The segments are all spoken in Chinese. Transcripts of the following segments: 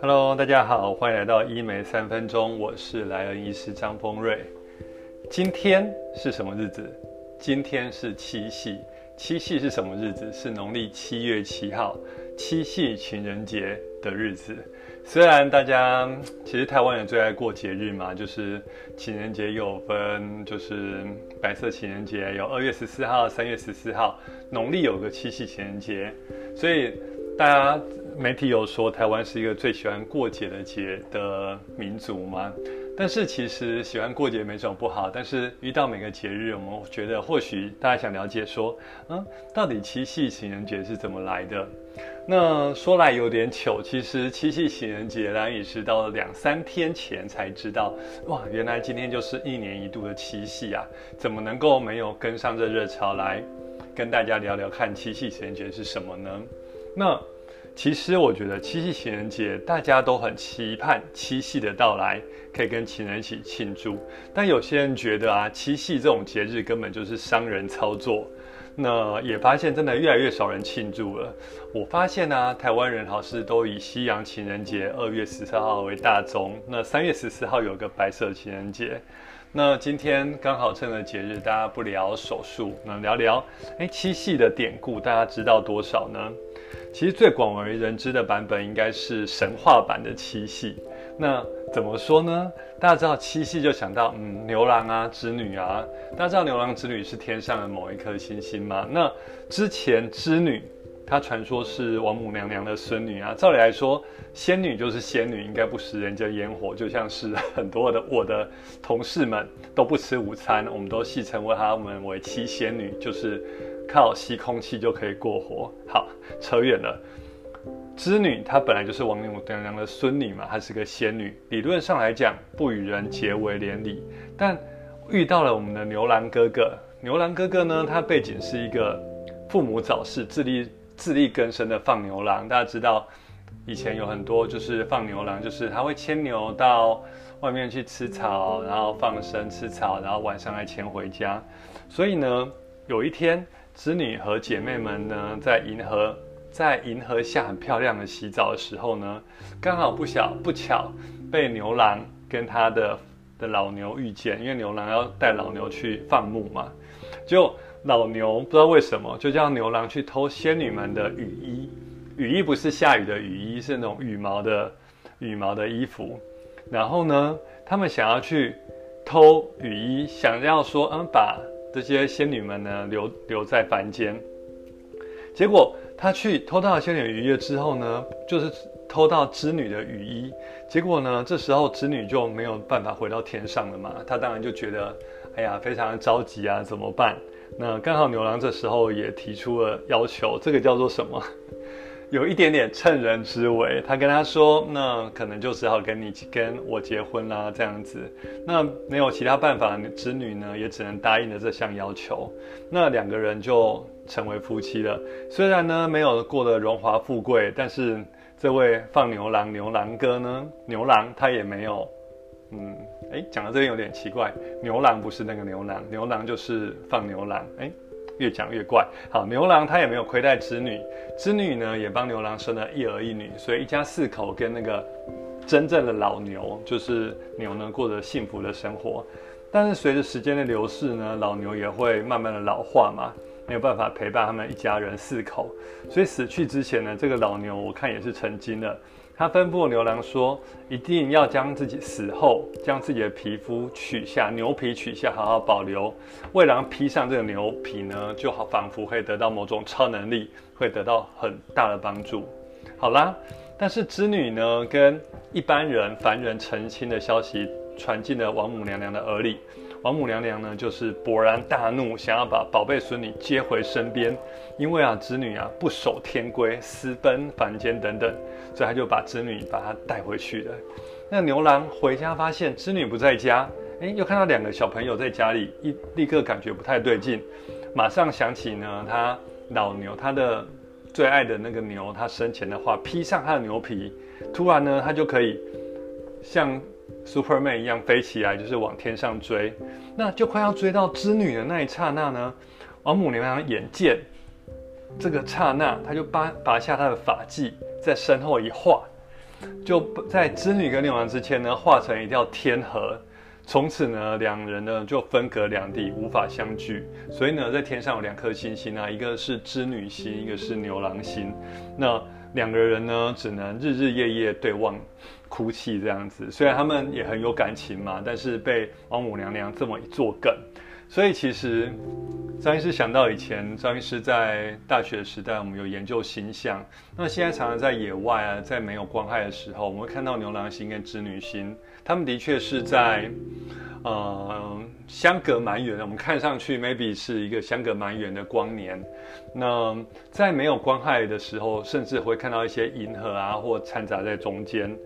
Hello，大家好，欢迎来到医美三分钟，我是莱恩医师张丰瑞。今天是什么日子？今天是七夕。七夕是什么日子？是农历七月七号，七夕情人节的日子。虽然大家其实台湾人最爱过节日嘛，就是情人节有分，就是白色情人节有二月十四号、三月十四号，农历有个七夕情人节，所以大家媒体有说台湾是一个最喜欢过节的节的民族嘛。但是其实喜欢过节没什么不好，但是遇到每个节日，我们觉得或许大家想了解说，嗯，到底七夕情人节是怎么来的？那说来有点糗，其实七夕情人节呢也是到了两三天前才知道，哇，原来今天就是一年一度的七夕啊！怎么能够没有跟上这热潮来跟大家聊聊看七夕情人节是什么呢？那。其实我觉得七夕情人节大家都很期盼七夕的到来，可以跟情人一起庆祝。但有些人觉得啊，七夕这种节日根本就是商人操作。那也发现真的越来越少人庆祝了。我发现呢，台湾人好像都以西洋情人节二月十四号为大宗。那三月十四号有个白色情人节。那今天刚好趁着节日，大家不聊手术，那聊聊哎七夕的典故，大家知道多少呢？其实最广为人知的版本应该是神话版的七夕。那怎么说呢？大家知道七夕就想到嗯牛郎啊织女啊。大家知道牛郎织女是天上的某一颗星星吗？那之前织女她传说是王母娘娘的孙女啊。照理来说，仙女就是仙女，应该不食人间烟火。就像是很多的我的同事们都不吃午餐，我们都戏称为他们为七仙女，就是。靠吸空气就可以过活。好，扯远了。织女她本来就是王母娘娘的孙女嘛，她是个仙女，理论上来讲不与人结为连理。但遇到了我们的牛郎哥哥，牛郎哥哥呢，他背景是一个父母早逝、自力自力更生的放牛郎。大家知道，以前有很多就是放牛郎，就是他会牵牛到外面去吃草，然后放生吃草，然后晚上再牵回家。所以呢，有一天。织女和姐妹们呢，在银河在银河下很漂亮的洗澡的时候呢，刚好不巧不巧被牛郎跟他的的老牛遇见，因为牛郎要带老牛去放牧嘛，就老牛不知道为什么就叫牛郎去偷仙女们的雨衣，雨衣不是下雨的雨衣，是那种羽毛的羽毛的衣服，然后呢，他们想要去偷雨衣，想要说嗯把。这些仙女们呢，留留在凡间。结果他去偷到仙女雨衣之后呢，就是偷到织女的雨衣。结果呢，这时候织女就没有办法回到天上了嘛。他当然就觉得，哎呀，非常着急啊，怎么办？那刚好牛郎这时候也提出了要求，这个叫做什么？有一点点趁人之危，他跟他说：“那可能就只好跟你跟我结婚啦，这样子。那没有其他办法，织女呢也只能答应了这项要求。那两个人就成为夫妻了。虽然呢没有过得荣华富贵，但是这位放牛郎牛郎哥呢，牛郎他也没有，嗯，哎，讲到这边有点奇怪，牛郎不是那个牛郎，牛郎就是放牛郎，哎。”越讲越怪。好，牛郎他也没有亏待织女，织女呢也帮牛郎生了一儿一女，所以一家四口跟那个真正的老牛，就是牛呢，过着幸福的生活。但是随着时间的流逝呢，老牛也会慢慢的老化嘛，没有办法陪伴他们一家人四口，所以死去之前呢，这个老牛我看也是成精了。他吩咐牛郎说：“一定要将自己死后将自己的皮肤取下，牛皮取下，好好保留。为狼披上这个牛皮呢，就好仿佛可以得到某种超能力，会得到很大的帮助。好啦，但是织女呢，跟一般人凡人成亲的消息传进了王母娘娘的耳里。”王母娘娘呢，就是勃然大怒，想要把宝贝孙女接回身边，因为啊，织女啊不守天规，私奔凡间等等，所以他就把织女把她带回去了。那牛郎回家发现织女不在家，哎，又看到两个小朋友在家里，一立刻感觉不太对劲，马上想起呢，他老牛他的最爱的那个牛，他生前的话，披上他的牛皮，突然呢，他就可以像。Superman 一样飞起来，就是往天上追，那就快要追到织女的那一刹那呢，王母娘娘眼见这个刹那，她就拔拔下她的发髻，在身后一画，就在织女跟牛郎之间呢，画成一条天河。从此呢，两人呢就分隔两地，无法相聚。所以呢，在天上有两颗星星啊，一个是织女星，一个是牛郎星。那两个人呢，只能日日夜夜对望，哭泣这样子。虽然他们也很有感情嘛，但是被王母娘娘这么一作梗，所以其实张医师想到以前张医师在大学时代，我们有研究星象。那现在常常在野外啊，在没有光害的时候，我们会看到牛郎星跟织女星。他们的确是在，呃，相隔蛮远的。我们看上去 maybe 是一个相隔蛮远的光年。那在没有光害的时候，甚至会看到一些银河啊，或掺杂在中间。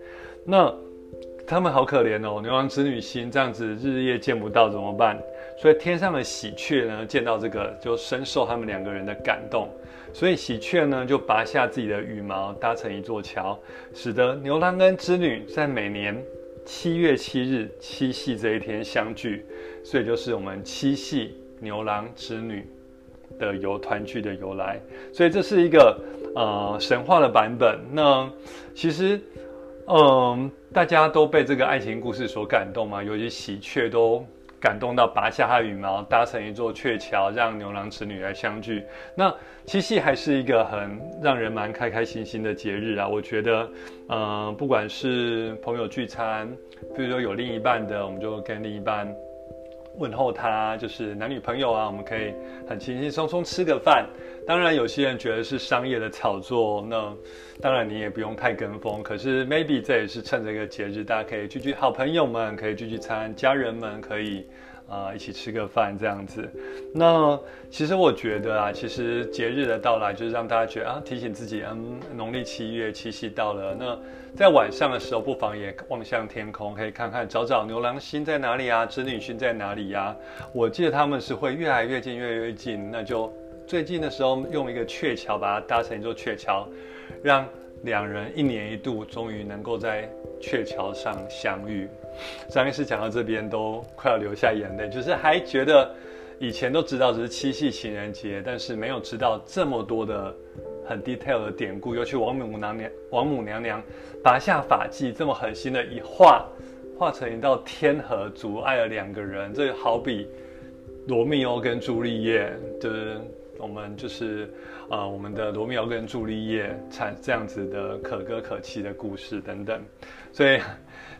那他们好可怜哦，牛郎织女星这样子日夜见不到怎么办？所以天上的喜鹊呢，见到这个就深受他们两个人的感动。所以喜鹊呢，就拔下自己的羽毛，搭成一座桥，使得牛郎跟织女在每年。七月七日七夕这一天相聚，所以就是我们七夕牛郎织女的由团聚的由来。所以这是一个呃神话的版本。那其实嗯，大家都被这个爱情故事所感动嘛，尤其喜鹊都。感动到拔下它羽毛，搭成一座鹊桥，让牛郎织女来相聚。那七夕还是一个很让人蛮开开心心的节日啊！我觉得，嗯，不管是朋友聚餐，比如说有另一半的，我们就跟另一半。问候他就是男女朋友啊，我们可以很轻轻松松吃个饭。当然，有些人觉得是商业的炒作，那当然你也不用太跟风。可是 maybe 这也是趁这个节日，大家可以聚聚，好朋友们可以聚聚餐，家人们可以。啊，一起吃个饭这样子。那其实我觉得啊，其实节日的到来就是让大家觉得啊，提醒自己，嗯，农历七月七夕到了。那在晚上的时候，不妨也望向天空，可以看看找找牛郎星在哪里啊，织女星在哪里呀？我记得他们是会越来越近，越来越近。那就最近的时候，用一个鹊桥把它搭成一座鹊桥，让。两人一年一度，终于能够在鹊桥上相遇。张医师讲到这边都快要流下眼泪，就是还觉得以前都知道只是七夕情人节，但是没有知道这么多的很 detail 的典故。尤其王母娘娘，王母娘娘拔下发髻，这么狠心的一画，画成一道天河，阻碍了两个人。这好比罗密欧跟朱丽叶，就是我们就是。啊，我们的罗密欧跟朱丽叶产这样子的可歌可泣的故事等等，所以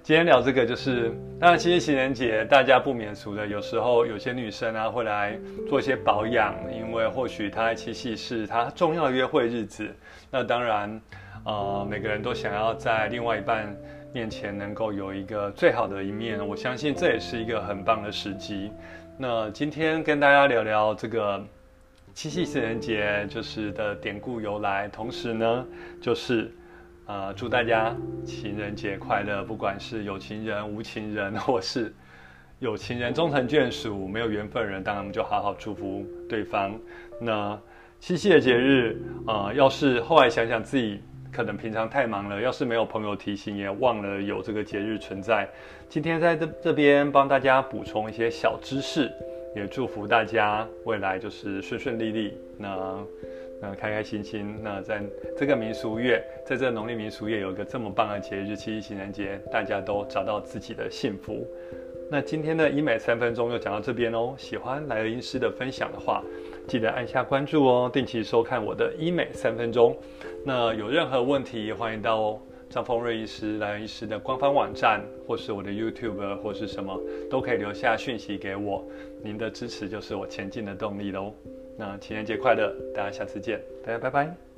今天聊这个就是，那七夕情人节大家不免俗的，有时候有些女生啊会来做一些保养，因为或许她七夕是她重要的约会日子。那当然，呃，每个人都想要在另外一半面前能够有一个最好的一面，我相信这也是一个很棒的时机。那今天跟大家聊聊这个。七夕情人节就是的典故由来，同时呢，就是，呃，祝大家情人节快乐。不管是有情人、无情人，或是有情人终成眷属，没有缘分人，当然我们就好好祝福对方。那七夕的节日，呃，要是后来想想自己可能平常太忙了，要是没有朋友提醒，也忘了有这个节日存在，今天在这这边帮大家补充一些小知识。也祝福大家未来就是顺顺利利，那那开开心心。那在这个民俗月，在这个农历民俗月，有一个这么棒的节日——七夕情人节，大家都找到自己的幸福。那今天的医美三分钟就讲到这边哦。喜欢莱尔医师的分享的话，记得按下关注哦，定期收看我的医美三分钟。那有任何问题，欢迎到。张丰瑞医师、莱恩医师的官方网站，或是我的 YouTube，或是什么，都可以留下讯息给我。您的支持就是我前进的动力喽。那情人节快乐，大家下次见，大家拜拜。